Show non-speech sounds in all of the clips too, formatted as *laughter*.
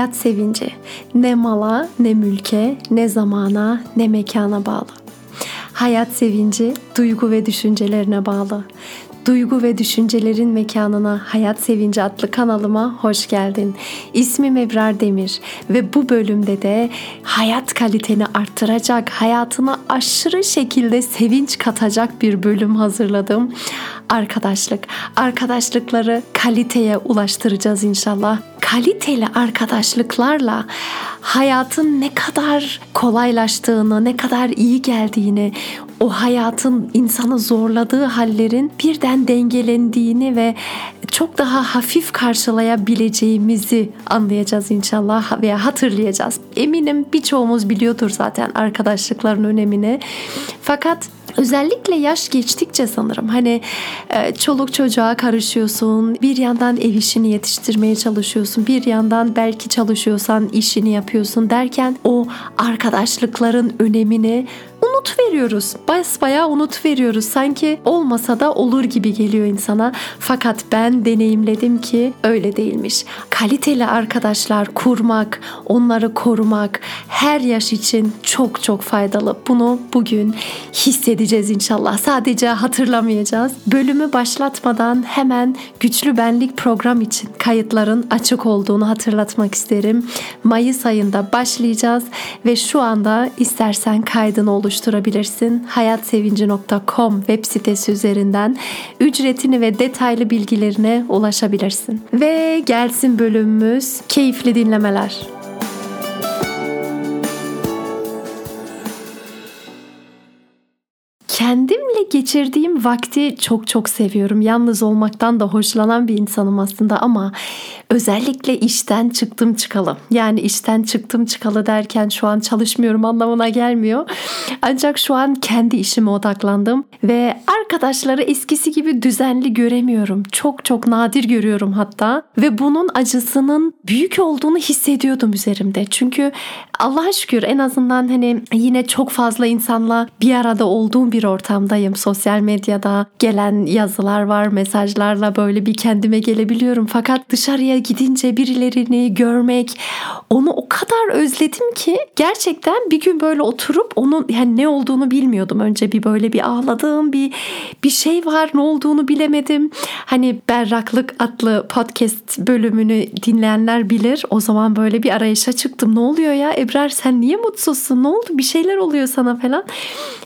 Hayat sevinci ne mala, ne mülke, ne zamana, ne mekana bağlı. Hayat sevinci duygu ve düşüncelerine bağlı. Duygu ve Düşüncelerin Mekanına Hayat Sevinci adlı kanalıma hoş geldin. İsmim Ebrar Demir ve bu bölümde de hayat kaliteni arttıracak, hayatına aşırı şekilde sevinç katacak bir bölüm hazırladım. Arkadaşlık. Arkadaşlıkları kaliteye ulaştıracağız inşallah. Kaliteli arkadaşlıklarla hayatın ne kadar kolaylaştığını, ne kadar iyi geldiğini, o hayatın insanı zorladığı hallerin birden dengelendiğini ve çok daha hafif karşılayabileceğimizi anlayacağız inşallah veya hatırlayacağız. Eminim birçoğumuz biliyordur zaten arkadaşlıkların önemini. Fakat Özellikle yaş geçtikçe sanırım hani e, çoluk çocuğa karışıyorsun, bir yandan ev işini yetiştirmeye çalışıyorsun, bir yandan belki çalışıyorsan işini yapıyorsun derken o arkadaşlıkların önemini unut veriyoruz. Basbayağı unut veriyoruz. Sanki olmasa da olur gibi geliyor insana. Fakat ben deneyimledim ki öyle değilmiş. Kaliteli arkadaşlar kurmak, onları korumak her yaş için çok çok faydalı. Bunu bugün hissedeceğiz inşallah. Sadece hatırlamayacağız. Bölümü başlatmadan hemen güçlü benlik program için kayıtların açık olduğunu hatırlatmak isterim. Mayıs ayında başlayacağız ve şu anda istersen kaydını oluştur oluşturabilirsin. hayatsevinci.com web sitesi üzerinden ücretini ve detaylı bilgilerine ulaşabilirsin. Ve gelsin bölümümüz keyifli dinlemeler. Kendimle geçirdiğim vakti çok çok seviyorum. Yalnız olmaktan da hoşlanan bir insanım aslında ama özellikle işten çıktım çıkalı. Yani işten çıktım çıkalı derken şu an çalışmıyorum anlamına gelmiyor. Ancak şu an kendi işime odaklandım ve arkadaşları eskisi gibi düzenli göremiyorum. Çok çok nadir görüyorum hatta ve bunun acısının büyük olduğunu hissediyordum üzerimde. Çünkü Allah'a şükür en azından hani yine çok fazla insanla bir arada olduğum bir ortamdayım. Sosyal medyada gelen yazılar var, mesajlarla böyle bir kendime gelebiliyorum. Fakat dışarıya gidince birilerini görmek, onu o kadar özledim ki gerçekten bir gün böyle oturup onun yani ne olduğunu bilmiyordum. Önce bir böyle bir ağladığım bir bir şey var. Ne olduğunu bilemedim. Hani Berraklık adlı podcast bölümünü dinleyenler bilir. O zaman böyle bir arayışa çıktım. Ne oluyor ya Ebrar sen niye mutsuzsun? Ne oldu? Bir şeyler oluyor sana falan.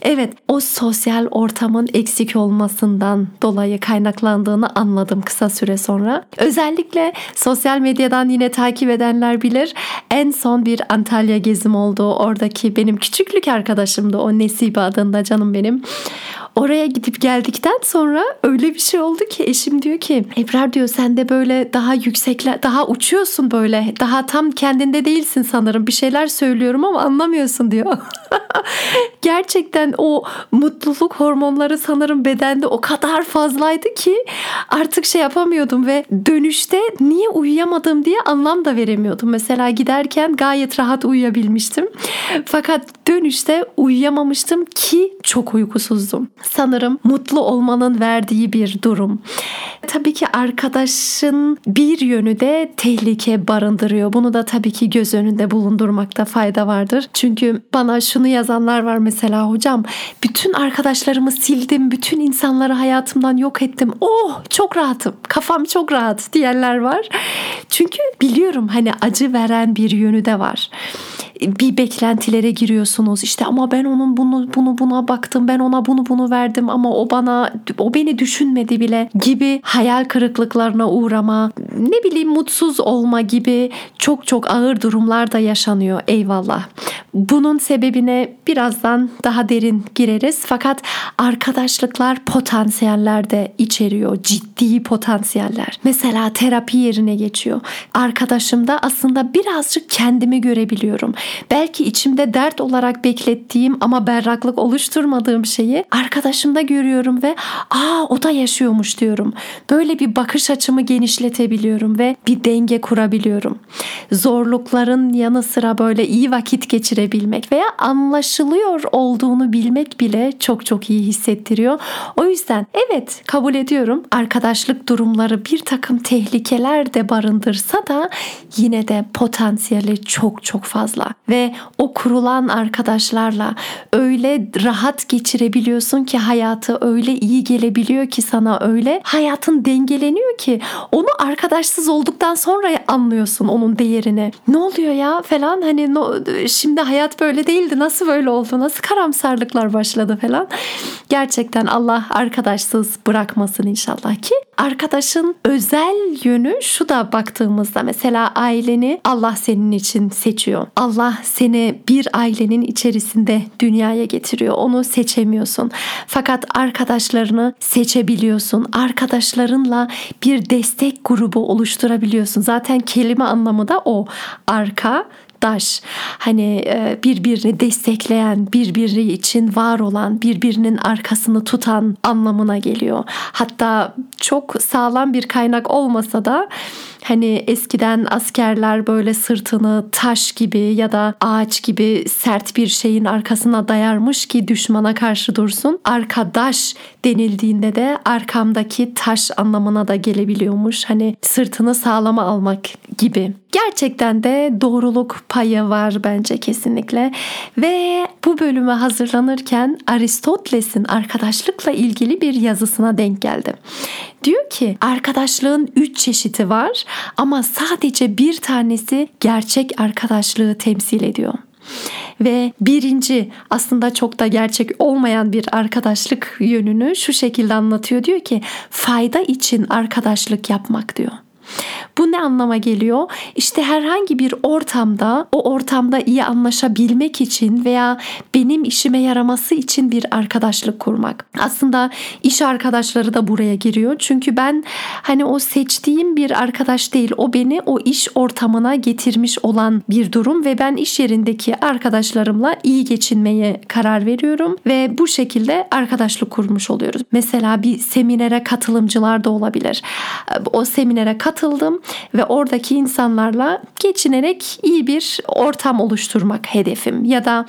Evet o sosyal ortamın eksik olmasından dolayı kaynaklandığını anladım kısa süre sonra. Özellikle sosyal medyadan yine takip edenler bilir. En son bir Antalya gezim oldu. Oradaki benim küçüklük arkadaşımdı o Nesibe adında canım benim. Oraya gidip geldikten sonra öyle bir şey oldu ki eşim diyor ki Ebrar diyor sen de böyle daha yüksekler daha uçuyorsun böyle daha tam kendinde değilsin sanırım bir şeyler söylüyorum ama anlamıyorsun diyor. *laughs* Gerçekten o mutluluk hormonları sanırım bedende o kadar fazlaydı ki artık şey yapamıyordum ve dönüşte niye uyuyamadım diye anlam da veremiyordum. Mesela giderken gayet rahat uyuyabilmiştim. Fakat dönüşte uyuyamamıştım ki çok uykusuzdum sanırım mutlu olmanın verdiği bir durum. Tabii ki arkadaşın bir yönü de tehlike barındırıyor. Bunu da tabii ki göz önünde bulundurmakta fayda vardır. Çünkü bana şunu yazanlar var mesela hocam bütün arkadaşlarımı sildim, bütün insanları hayatımdan yok ettim. Oh çok rahatım, kafam çok rahat diyenler var. Çünkü biliyorum hani acı veren bir yönü de var bir beklentilere giriyorsunuz. İşte ama ben onun bunu bunu buna baktım. Ben ona bunu bunu verdim ama o bana o beni düşünmedi bile gibi hayal kırıklıklarına uğrama, ne bileyim mutsuz olma gibi çok çok ağır durumlar da yaşanıyor. Eyvallah. Bunun sebebine birazdan daha derin gireriz. Fakat arkadaşlıklar potansiyeller de içeriyor. Ciddi potansiyeller. Mesela terapi yerine geçiyor. Arkadaşımda aslında birazcık kendimi görebiliyorum. Belki içimde dert olarak beklettiğim ama berraklık oluşturmadığım şeyi arkadaşımda görüyorum ve aa o da yaşıyormuş diyorum. Böyle bir bakış açımı genişletebiliyor seçebiliyorum ve bir denge kurabiliyorum. Zorlukların yanı sıra böyle iyi vakit geçirebilmek veya anlaşılıyor olduğunu bilmek bile çok çok iyi hissettiriyor. O yüzden evet kabul ediyorum arkadaşlık durumları bir takım tehlikeler de barındırsa da yine de potansiyeli çok çok fazla ve o kurulan arkadaşlarla öyle rahat geçirebiliyorsun ki hayatı öyle iyi gelebiliyor ki sana öyle hayatın dengeleniyor ki onu arkadaşsız olduktan sonra anlıyorsun onun değerini. Ne oluyor ya falan hani no, şimdi hayat böyle değildi nasıl böyle oldu nasıl karamsarlıklar başladı falan. Gerçekten Allah arkadaşsız bırakmasın inşallah ki arkadaşın özel yönü şu da baktığımızda mesela aileni Allah senin için seçiyor. Allah seni bir ailenin içerisinde dünyaya getiriyor. Onu seçemiyorsun. Fakat arkadaşlarını seçebiliyorsun. Arkadaşlarınla bir destek grubu oluşturabiliyorsun. Zaten kelime anlamı da o. Arka daş hani e, birbirini destekleyen birbiri için var olan birbirinin arkasını tutan anlamına geliyor. Hatta çok sağlam bir kaynak olmasa da Hani eskiden askerler böyle sırtını taş gibi ya da ağaç gibi sert bir şeyin arkasına dayarmış ki düşmana karşı dursun. Arkadaş denildiğinde de arkamdaki taş anlamına da gelebiliyormuş. Hani sırtını sağlama almak gibi. Gerçekten de doğruluk payı var bence kesinlikle. Ve bu bölüme hazırlanırken Aristoteles'in arkadaşlıkla ilgili bir yazısına denk geldim. Diyor ki arkadaşlığın üç çeşidi var ama sadece bir tanesi gerçek arkadaşlığı temsil ediyor. Ve birinci aslında çok da gerçek olmayan bir arkadaşlık yönünü şu şekilde anlatıyor. Diyor ki fayda için arkadaşlık yapmak diyor. Bu ne anlama geliyor? İşte herhangi bir ortamda o ortamda iyi anlaşabilmek için veya benim işime yaraması için bir arkadaşlık kurmak. Aslında iş arkadaşları da buraya giriyor. Çünkü ben hani o seçtiğim bir arkadaş değil. O beni o iş ortamına getirmiş olan bir durum ve ben iş yerindeki arkadaşlarımla iyi geçinmeye karar veriyorum ve bu şekilde arkadaşlık kurmuş oluyoruz. Mesela bir seminere katılımcılar da olabilir. O seminere katıldım ve oradaki insanlarla geçinerek iyi bir ortam oluşturmak hedefim. Ya da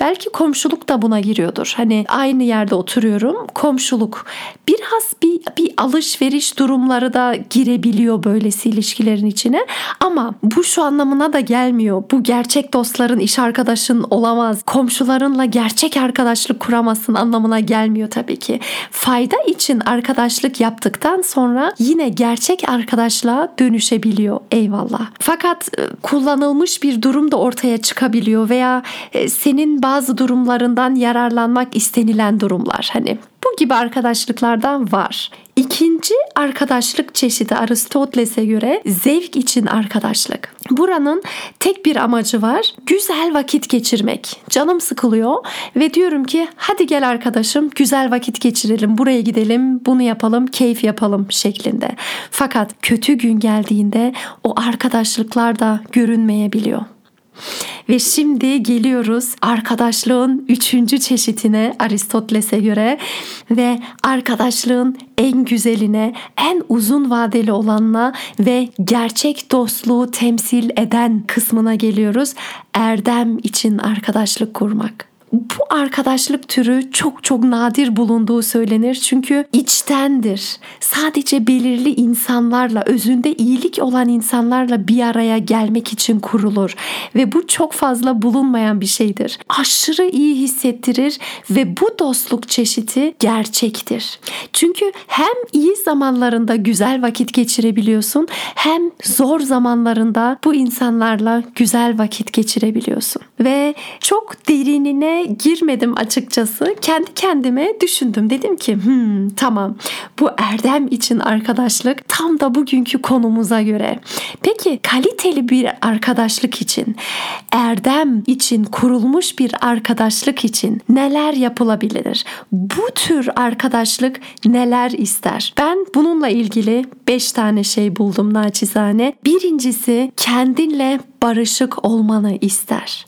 belki komşuluk da buna giriyordur. Hani aynı yerde oturuyorum komşuluk biraz bir, bir alışveriş durumları da girebiliyor böylesi ilişkilerin içine ama bu şu anlamına da gelmiyor. Bu gerçek dostların iş arkadaşın olamaz. Komşularınla gerçek arkadaşlık kuramazsın anlamına gelmiyor tabii ki. Fayda için arkadaşlık yaptıktan sonra yine gerçek arkadaşlığa dönüşebiliyor eyvallah. Fakat e, kullanılmış bir durum da ortaya çıkabiliyor veya e, senin bazı durumlarından yararlanmak istenilen durumlar. Hani bu gibi arkadaşlıklardan var. İkinci arkadaşlık çeşidi Aristoteles'e göre zevk için arkadaşlık. Buranın tek bir amacı var. Güzel vakit geçirmek. Canım sıkılıyor ve diyorum ki hadi gel arkadaşım güzel vakit geçirelim. Buraya gidelim, bunu yapalım, keyif yapalım şeklinde. Fakat kötü gün geldiğinde o arkadaşlıklar da görünmeyebiliyor. Ve şimdi geliyoruz arkadaşlığın üçüncü çeşitine Aristoteles'e göre ve arkadaşlığın en güzeline, en uzun vadeli olanına ve gerçek dostluğu temsil eden kısmına geliyoruz. Erdem için arkadaşlık kurmak. Bu arkadaşlık türü çok çok nadir bulunduğu söylenir çünkü içtendir. Sadece belirli insanlarla, özünde iyilik olan insanlarla bir araya gelmek için kurulur ve bu çok fazla bulunmayan bir şeydir. Aşırı iyi hissettirir ve bu dostluk çeşidi gerçektir. Çünkü hem iyi zamanlarında güzel vakit geçirebiliyorsun hem zor zamanlarında bu insanlarla güzel vakit geçirebiliyorsun. Ve çok derinine girmedim açıkçası. Kendi kendime düşündüm. Dedim ki hmm, tamam bu erdem için arkadaşlık tam da bugünkü konumuza göre. Peki kaliteli bir arkadaşlık için, erdem için kurulmuş bir arkadaşlık için neler yapılabilir? Bu tür arkadaşlık neler ister? Ben bununla ilgili 5 tane şey buldum naçizane. Birincisi kendinle barışık olmanı ister.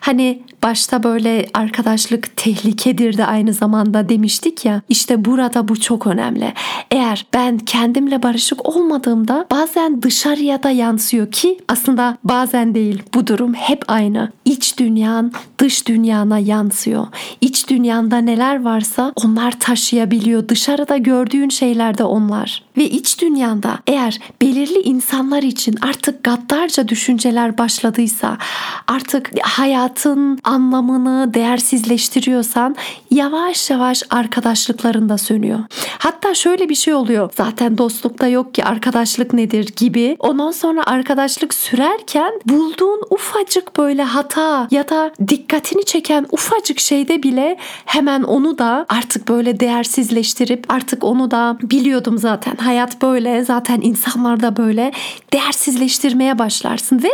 Hani başta böyle arkadaşlık tehlikedir de aynı zamanda demiştik ya. İşte burada bu çok önemli. Eğer ben kendimle barışık olmadığımda bazen dışarıya da yansıyor ki aslında bazen değil bu durum hep aynı. İç dünyan dış dünyana yansıyor. İç dünyanda neler varsa onlar taşıyabiliyor. Dışarıda gördüğün şeyler de onlar. Ve iç dünyanda eğer belirli insanlar için artık gaddarca düşünceler başladıysa, artık hayatın anlamını değersizleştiriyorsan yavaş yavaş arkadaşlıkların da sönüyor. Hatta şöyle bir şey oluyor. Zaten dostlukta yok ki arkadaşlık nedir gibi. Ondan sonra arkadaşlık sürerken bulduğun ufacık böyle hata ya da dikkatini çeken ufacık şeyde bile hemen onu da artık böyle değersizleştirip artık onu da biliyordum zaten. Hayat böyle zaten insanlar da böyle değersizleştirmeye başlarsın ve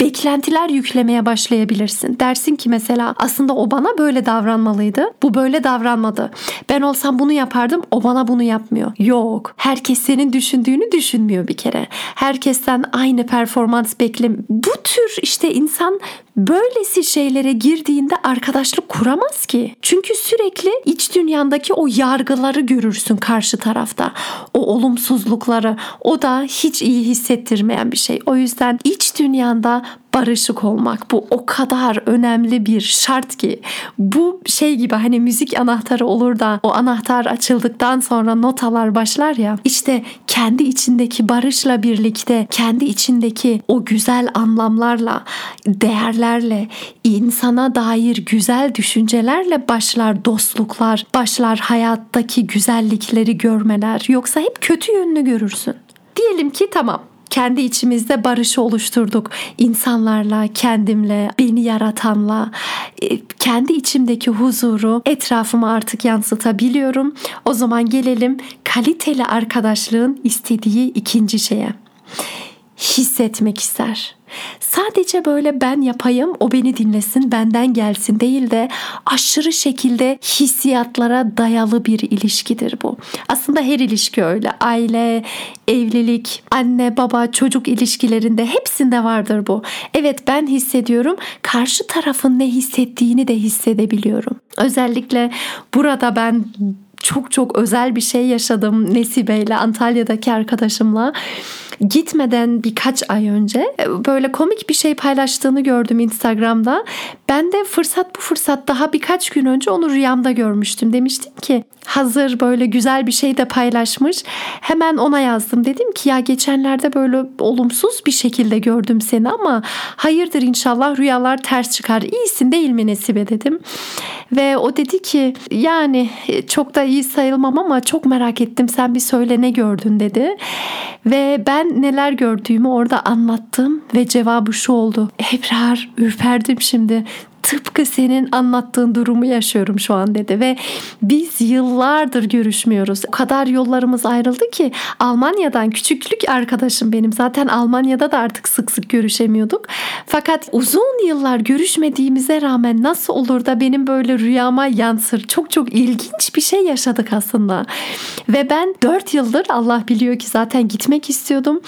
beklentiler yüklemeye başlayabilirsin. Dersin ki mesela aslında o bana böyle davranmalıydı. Bu böyle davranmadı. Ben olsam bunu yapardım. O bana bunu yapmıyor. Yok. Herkes senin düşündüğünü düşünmüyor bir kere. Herkesten aynı performans bekle. Bu tür işte insan böylesi şeylere girdiğinde arkadaşlık kuramaz ki. Çünkü sürekli iç dünyandaki o yargıları görürsün karşı tarafta. O olumsuzlukları. O da hiç iyi hissettirmeyen bir şey. O yüzden iç dünyanda barışık olmak. Bu o kadar önemli bir şart ki. Bu şey gibi hani müzik anahtarı olur da o anahtar açıldıktan sonra notalar başlar ya. İşte kendi içindeki barışla birlikte kendi içindeki o güzel anlamlarla değerlerle insana dair güzel düşüncelerle başlar dostluklar başlar hayattaki güzellikleri görmeler. Yoksa hep kötü yönünü görürsün. Diyelim ki tamam kendi içimizde barışı oluşturduk. insanlarla, kendimle, beni yaratanla, e, kendi içimdeki huzuru etrafıma artık yansıtabiliyorum. O zaman gelelim kaliteli arkadaşlığın istediği ikinci şeye. Hissetmek ister. Sadece böyle ben yapayım, o beni dinlesin, benden gelsin değil de aşırı şekilde hissiyatlara dayalı bir ilişkidir bu. Aslında her ilişki öyle. Aile, evlilik, anne, baba, çocuk ilişkilerinde hepsinde vardır bu. Evet ben hissediyorum. Karşı tarafın ne hissettiğini de hissedebiliyorum. Özellikle burada ben çok çok özel bir şey yaşadım Nesibe ile Antalya'daki arkadaşımla gitmeden birkaç ay önce e, böyle komik bir şey paylaştığını gördüm Instagram'da. Ben de fırsat bu fırsat daha birkaç gün önce onu rüyamda görmüştüm. Demiştim ki hazır böyle güzel bir şey de paylaşmış. Hemen ona yazdım. Dedim ki ya geçenlerde böyle olumsuz bir şekilde gördüm seni ama hayırdır inşallah rüyalar ters çıkar. İyisin değil mi Nesibe dedim. Ve o dedi ki yani e, çok da iyi sayılmam ama çok merak ettim sen bir söyle ne gördün dedi. Ve ben neler gördüğümü orada anlattım ve cevabı şu oldu. Ebrar ürperdim şimdi tıpkı senin anlattığın durumu yaşıyorum şu an dedi ve biz yıllardır görüşmüyoruz. O kadar yollarımız ayrıldı ki Almanya'dan küçüklük arkadaşım benim. Zaten Almanya'da da artık sık sık görüşemiyorduk. Fakat uzun yıllar görüşmediğimize rağmen nasıl olur da benim böyle rüyama yansır. Çok çok ilginç bir şey yaşadık aslında. Ve ben 4 yıldır Allah biliyor ki zaten gitmek istiyordum.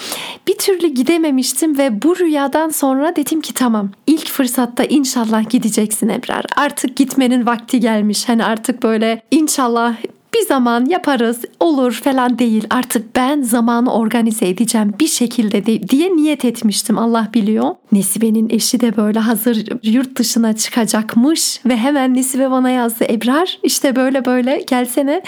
Bir türlü gidememiştim ve bu rüyadan sonra dedim ki tamam ilk fırsatta inşallah gideceğim gideceksin Ebrar. Artık gitmenin vakti gelmiş. Hani artık böyle inşallah bir zaman yaparız olur falan değil artık ben zamanı organize edeceğim bir şekilde de, diye niyet etmiştim Allah biliyor. Nesibe'nin eşi de böyle hazır yurt dışına çıkacakmış ve hemen Nesibe bana yazdı Ebrar işte böyle böyle gelsene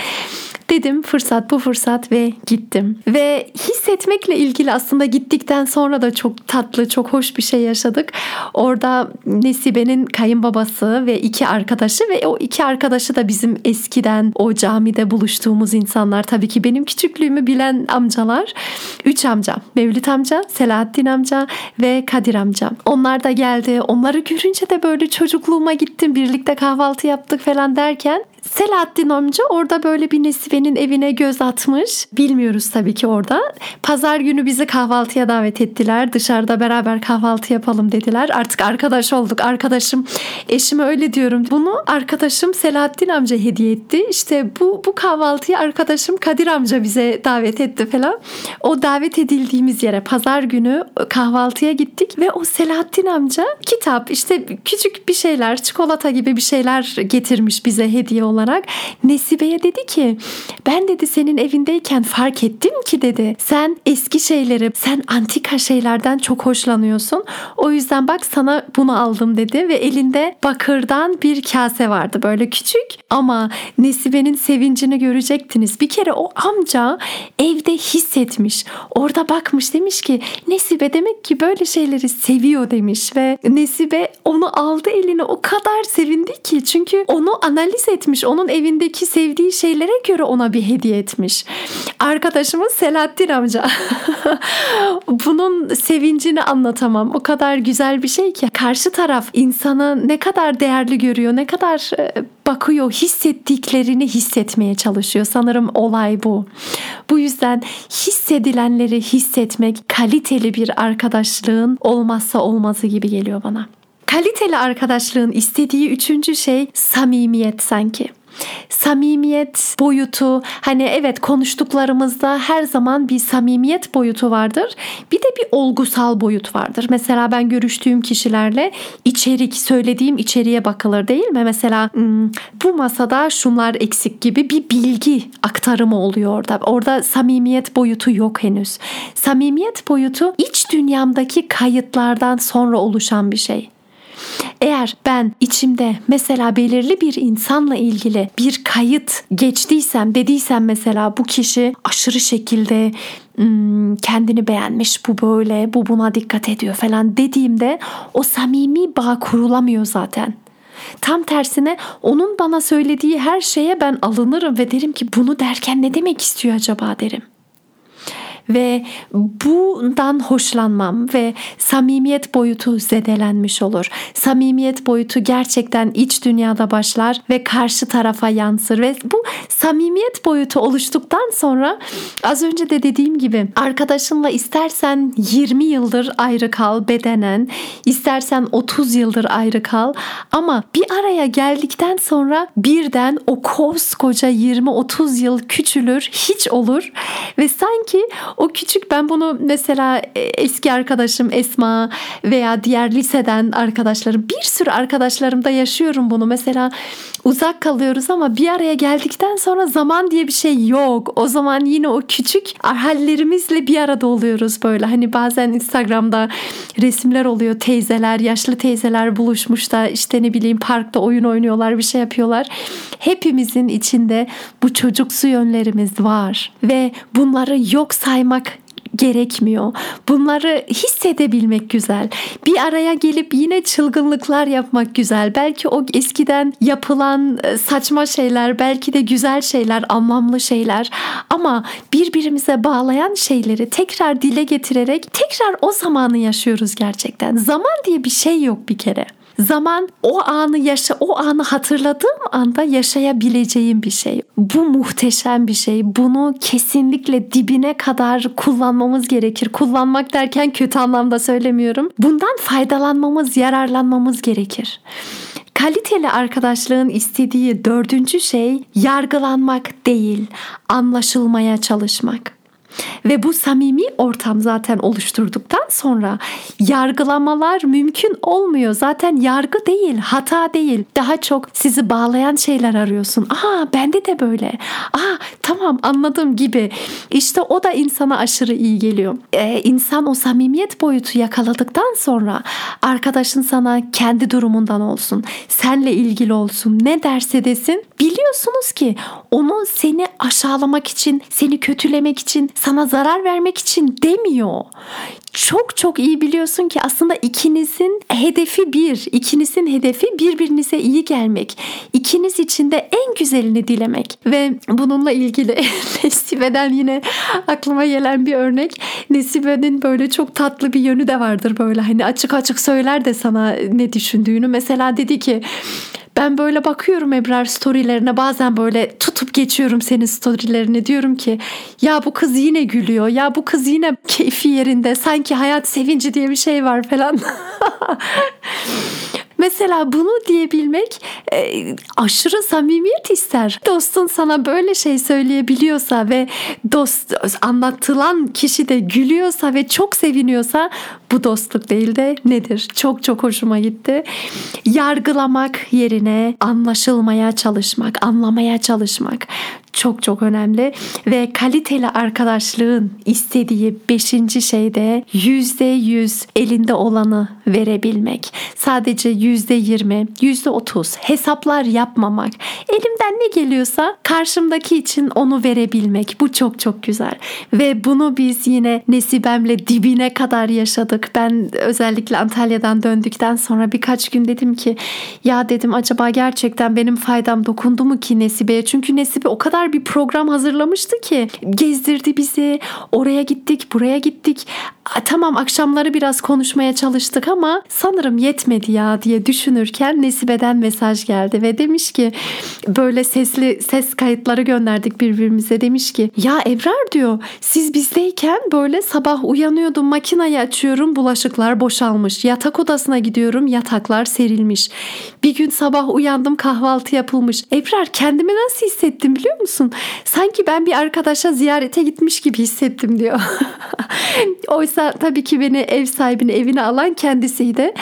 Dedim fırsat bu fırsat ve gittim. Ve hissetmekle ilgili aslında gittikten sonra da çok tatlı, çok hoş bir şey yaşadık. Orada Nesibe'nin kayınbabası ve iki arkadaşı ve o iki arkadaşı da bizim eskiden o camide buluştuğumuz insanlar. Tabii ki benim küçüklüğümü bilen amcalar. Üç amca. Mevlüt amca, Selahattin amca ve Kadir amca. Onlar da geldi. Onları görünce de böyle çocukluğuma gittim. Birlikte kahvaltı yaptık falan derken Selahattin amca orada böyle bir Nesibe'nin evine göz atmış. Bilmiyoruz tabii ki orada. Pazar günü bizi kahvaltıya davet ettiler. Dışarıda beraber kahvaltı yapalım dediler. Artık arkadaş olduk. Arkadaşım eşime öyle diyorum. Bunu arkadaşım Selahattin amca hediye etti. İşte bu bu kahvaltıyı arkadaşım Kadir amca bize davet etti falan. O davet edildiğimiz yere pazar günü kahvaltıya gittik ve o Selahattin amca kitap işte küçük bir şeyler çikolata gibi bir şeyler getirmiş bize hediye olarak. Nesibe'ye dedi ki ben dedi senin evindeyken fark ettim ki dedi sen eski şeyleri sen antika şeylerden çok hoşlanıyorsun. O yüzden bak sana bunu aldım dedi ve elinde bakırdan bir kase vardı böyle küçük ama Nesibe'nin sevincini görecektiniz. Bir kere o amca evde hissetmiş. Orada bakmış demiş ki Nesibe demek ki böyle şeyleri seviyor demiş ve Nesibe onu aldı eline o kadar sevindi ki çünkü onu analiz etmiş. Onun evindeki sevdiği şeylere göre ona bir hediye etmiş. Arkadaşımız Selahattin amca. *laughs* Bunun sevincini anlatamam. O kadar güzel bir şey ki karşı taraf insanı ne kadar değerli görüyor, ne kadar e, bakıyor, hissettiklerini hissetmeye çalışıyor. Sanırım olay bu. Bu yüzden hissedilenleri hissetmek kaliteli bir arkadaşlığın olmazsa olmazı gibi geliyor bana. Kaliteli arkadaşlığın istediği üçüncü şey samimiyet sanki samimiyet boyutu hani evet konuştuklarımızda her zaman bir samimiyet boyutu vardır. Bir de bir olgusal boyut vardır. Mesela ben görüştüğüm kişilerle içerik söylediğim içeriğe bakılır değil mi? Mesela hmm, bu masada şunlar eksik gibi bir bilgi aktarımı oluyor orada. Orada samimiyet boyutu yok henüz. Samimiyet boyutu iç dünyamdaki kayıtlardan sonra oluşan bir şey. Eğer ben içimde mesela belirli bir insanla ilgili bir kayıt geçtiysem dediysem mesela bu kişi aşırı şekilde hmm, kendini beğenmiş bu böyle bu buna dikkat ediyor falan dediğimde o samimi bağ kurulamıyor zaten. Tam tersine onun bana söylediği her şeye ben alınırım ve derim ki bunu derken ne demek istiyor acaba derim ve bundan hoşlanmam ve samimiyet boyutu zedelenmiş olur. Samimiyet boyutu gerçekten iç dünyada başlar ve karşı tarafa yansır ve bu samimiyet boyutu oluştuktan sonra az önce de dediğim gibi arkadaşınla istersen 20 yıldır ayrı kal bedenen, istersen 30 yıldır ayrı kal ama bir araya geldikten sonra birden o koskoca 20-30 yıl küçülür, hiç olur ve sanki o küçük ben bunu mesela e, eski arkadaşım Esma veya diğer liseden arkadaşlarım bir sürü arkadaşlarımda yaşıyorum bunu. Mesela uzak kalıyoruz ama bir araya geldikten sonra zaman diye bir şey yok. O zaman yine o küçük hallerimizle bir arada oluyoruz böyle. Hani bazen Instagram'da resimler oluyor teyzeler, yaşlı teyzeler buluşmuş da işte ne bileyim parkta oyun oynuyorlar, bir şey yapıyorlar. Hepimizin içinde bu çocuksu yönlerimiz var ve bunları yok saymak gerekmiyor. Bunları hissedebilmek güzel. Bir araya gelip yine çılgınlıklar yapmak güzel. Belki o eskiden yapılan e, saçma şeyler, belki de güzel şeyler, anlamlı şeyler ama birbirimize bağlayan şeyleri tekrar dile getirerek tekrar o zamanı yaşıyoruz gerçekten. Zaman diye bir şey yok bir kere. Zaman o anı yaşa, o anı hatırladığım anda yaşayabileceğim bir şey. Bu muhteşem bir şey. Bunu kesinlikle dibine kadar kullanmamız gerekir. Kullanmak derken kötü anlamda söylemiyorum. Bundan faydalanmamız, yararlanmamız gerekir. Kaliteli arkadaşlığın istediği dördüncü şey yargılanmak değil, anlaşılmaya çalışmak. Ve bu samimi ortam zaten oluşturduktan sonra yargılamalar mümkün olmuyor. Zaten yargı değil, hata değil. Daha çok sizi bağlayan şeyler arıyorsun. Aa bende de böyle. Aa tamam anladım gibi. İşte o da insana aşırı iyi geliyor. Ee, insan o samimiyet boyutu yakaladıktan sonra arkadaşın sana kendi durumundan olsun, senle ilgili olsun, ne derse desin biliyorsunuz ki onu seni aşağılamak için, seni kötülemek için, sana zarar vermek için demiyor. Çok çok iyi biliyorsun ki aslında ikinizin hedefi bir. İkinizin hedefi birbirinize iyi gelmek. İkiniz için de en güzelini dilemek. Ve bununla ilgili *laughs* Nesibe'den yine aklıma gelen bir örnek. Nesibe'nin böyle çok tatlı bir yönü de vardır böyle. Hani açık açık söyler de sana ne düşündüğünü. Mesela dedi ki Ben böyle bakıyorum Ebrar storylerine bazen böyle tutup geçiyorum senin storylerini diyorum ki ya bu kız yine gülüyor ya bu kız yine keyfi yerinde sanki hayat sevinci diye bir şey var falan. *laughs* Mesela bunu diyebilmek e, aşırı samimiyet ister. Dostun sana böyle şey söyleyebiliyorsa ve dost anlatılan kişi de gülüyorsa ve çok seviniyorsa bu dostluk değil de nedir? Çok çok hoşuma gitti. Yargılamak yerine anlaşılmaya çalışmak, anlamaya çalışmak çok çok önemli ve kaliteli arkadaşlığın istediği beşinci şey de yüzde yüz elinde olanı verebilmek. Sadece yüzde yirmi, yüzde otuz hesaplar yapmamak. Elimden ne geliyorsa karşımdaki için onu verebilmek. Bu çok çok güzel. Ve bunu biz yine Nesibem'le dibine kadar yaşadık. Ben özellikle Antalya'dan döndükten sonra birkaç gün dedim ki ya dedim acaba gerçekten benim faydam dokundu mu ki Nesibe'ye? Çünkü Nesibe o kadar bir program hazırlamıştı ki. Gezdirdi bizi. Oraya gittik, buraya gittik. Tamam akşamları biraz konuşmaya çalıştık ama sanırım yetmedi ya diye düşünürken Nesibe'den mesaj geldi ve demiş ki böyle sesli ses kayıtları gönderdik birbirimize. Demiş ki ya Ebrar diyor siz bizdeyken böyle sabah uyanıyordum makinayı açıyorum bulaşıklar boşalmış. Yatak odasına gidiyorum yataklar serilmiş. Bir gün sabah uyandım kahvaltı yapılmış. Ebrar kendimi nasıl hissettim biliyor musun sanki ben bir arkadaşa ziyarete gitmiş gibi hissettim diyor. *laughs* Oysa tabii ki beni ev sahibini evine alan kendisiydi.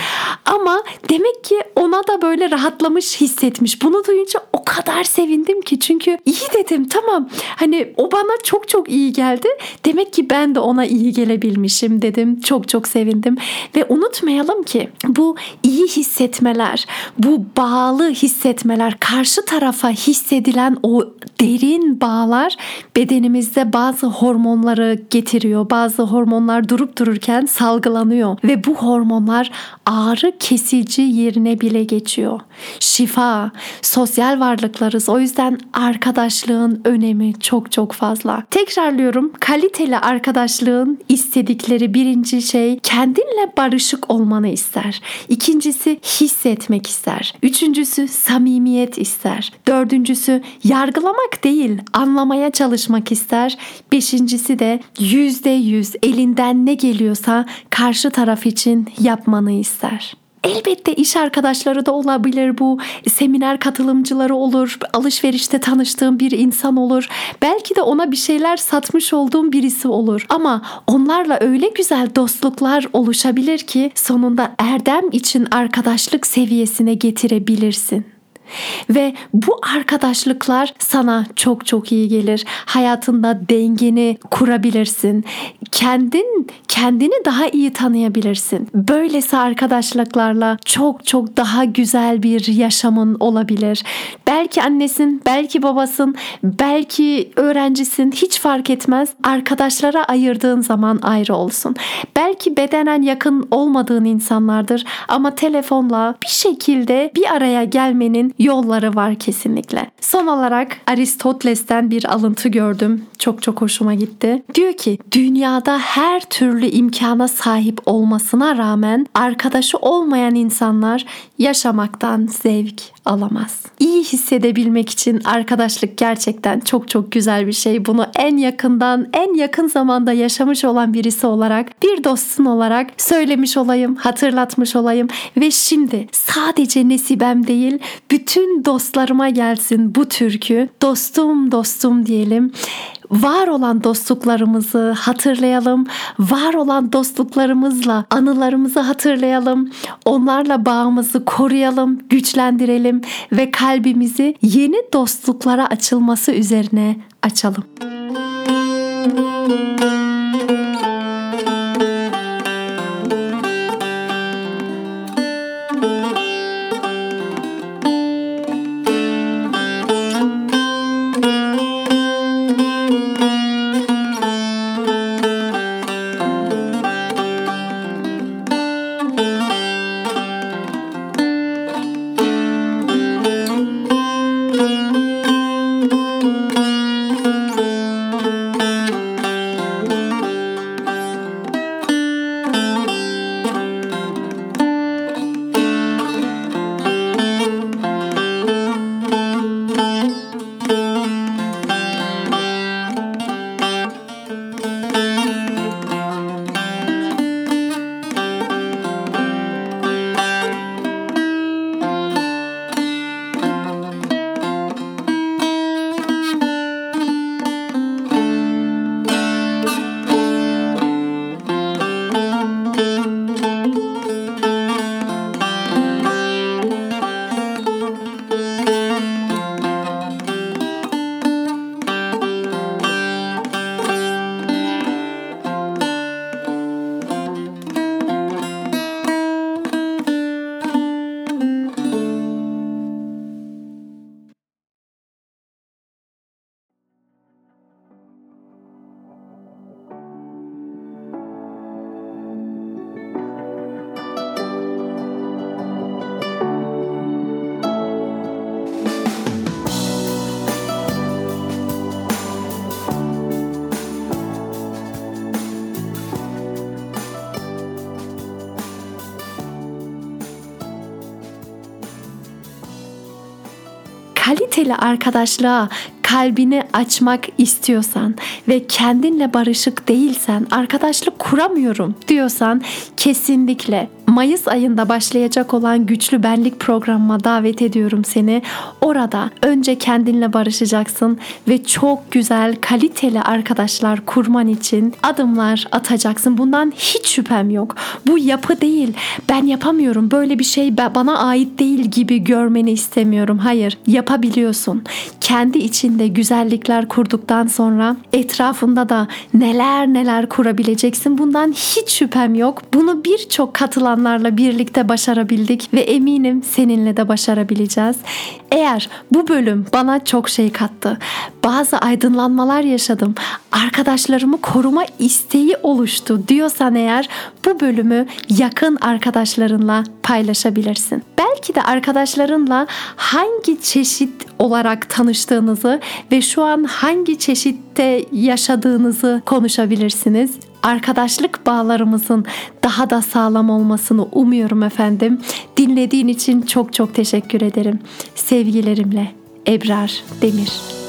Ama demek ki ona da böyle rahatlamış hissetmiş. Bunu duyunca o kadar sevindim ki. Çünkü iyi dedim tamam. Hani o bana çok çok iyi geldi. Demek ki ben de ona iyi gelebilmişim dedim. Çok çok sevindim. Ve unutmayalım ki bu iyi hissetmeler, bu bağlı hissetmeler, karşı tarafa hissedilen o derin bağlar bedenimizde bazı hormonları getiriyor. Bazı hormonlar durup dururken salgılanıyor ve bu hormonlar ağrı kesici yerine bile geçiyor. Şifa, sosyal varlıklarız. O yüzden arkadaşlığın önemi çok çok fazla. Tekrarlıyorum. Kaliteli arkadaşlığın istedikleri birinci şey kendinle barışık olmanı ister. İkincisi hissetmek ister. Üçüncüsü samimiyet ister. Dördüncüsü yargılamak değil anlamaya çalışmak ister. Beşincisi de yüzde yüz elinden ne geliyorsa karşı taraf için yapmanı ister. Elbette iş arkadaşları da olabilir bu. Seminer katılımcıları olur. Alışverişte tanıştığım bir insan olur. Belki de ona bir şeyler satmış olduğum birisi olur. Ama onlarla öyle güzel dostluklar oluşabilir ki sonunda erdem için arkadaşlık seviyesine getirebilirsin. Ve bu arkadaşlıklar sana çok çok iyi gelir. Hayatında dengeni kurabilirsin. Kendin kendini daha iyi tanıyabilirsin. Böylesi arkadaşlıklarla çok çok daha güzel bir yaşamın olabilir. Belki annesin, belki babasın, belki öğrencisin hiç fark etmez. Arkadaşlara ayırdığın zaman ayrı olsun. Belki bedenen yakın olmadığın insanlardır ama telefonla bir şekilde bir araya gelmenin yolları var kesinlikle. Son olarak Aristoteles'ten bir alıntı gördüm. Çok çok hoşuma gitti. Diyor ki dünyada her türlü imkana sahip olmasına rağmen arkadaşı olmayan insanlar yaşamaktan zevk alamaz. İyi hissedebilmek için arkadaşlık gerçekten çok çok güzel bir şey. Bunu en yakından, en yakın zamanda yaşamış olan birisi olarak, bir dostun olarak söylemiş olayım, hatırlatmış olayım ve şimdi sadece Nesibem değil, bütün dostlarıma gelsin bu türkü. Dostum dostum diyelim var olan dostluklarımızı hatırlayalım. Var olan dostluklarımızla anılarımızı hatırlayalım. Onlarla bağımızı koruyalım, güçlendirelim ve kalbimizi yeni dostluklara açılması üzerine açalım. Müzik kaliteli arkadaşlığa kalbini açmak istiyorsan ve kendinle barışık değilsen, arkadaşlık kuramıyorum diyorsan kesinlikle Mayıs ayında başlayacak olan Güçlü Benlik programıma davet ediyorum seni. Orada önce kendinle barışacaksın ve çok güzel, kaliteli arkadaşlar kurman için adımlar atacaksın. Bundan hiç şüphem yok. Bu yapı değil. Ben yapamıyorum. Böyle bir şey bana ait değil gibi görmeni istemiyorum. Hayır, yapabiliyorsun. Kendi içinde güzellikler kurduktan sonra etrafında da neler neler kurabileceksin. Bundan hiç şüphem yok. Bunu birçok katılan insanlarla birlikte başarabildik ve eminim seninle de başarabileceğiz. Eğer bu bölüm bana çok şey kattı, bazı aydınlanmalar yaşadım, arkadaşlarımı koruma isteği oluştu diyorsan eğer bu bölümü yakın arkadaşlarınla paylaşabilirsin. Belki de arkadaşlarınla hangi çeşit olarak tanıştığınızı ve şu an hangi çeşitte yaşadığınızı konuşabilirsiniz arkadaşlık bağlarımızın daha da sağlam olmasını umuyorum efendim. Dinlediğin için çok çok teşekkür ederim. Sevgilerimle Ebrar Demir.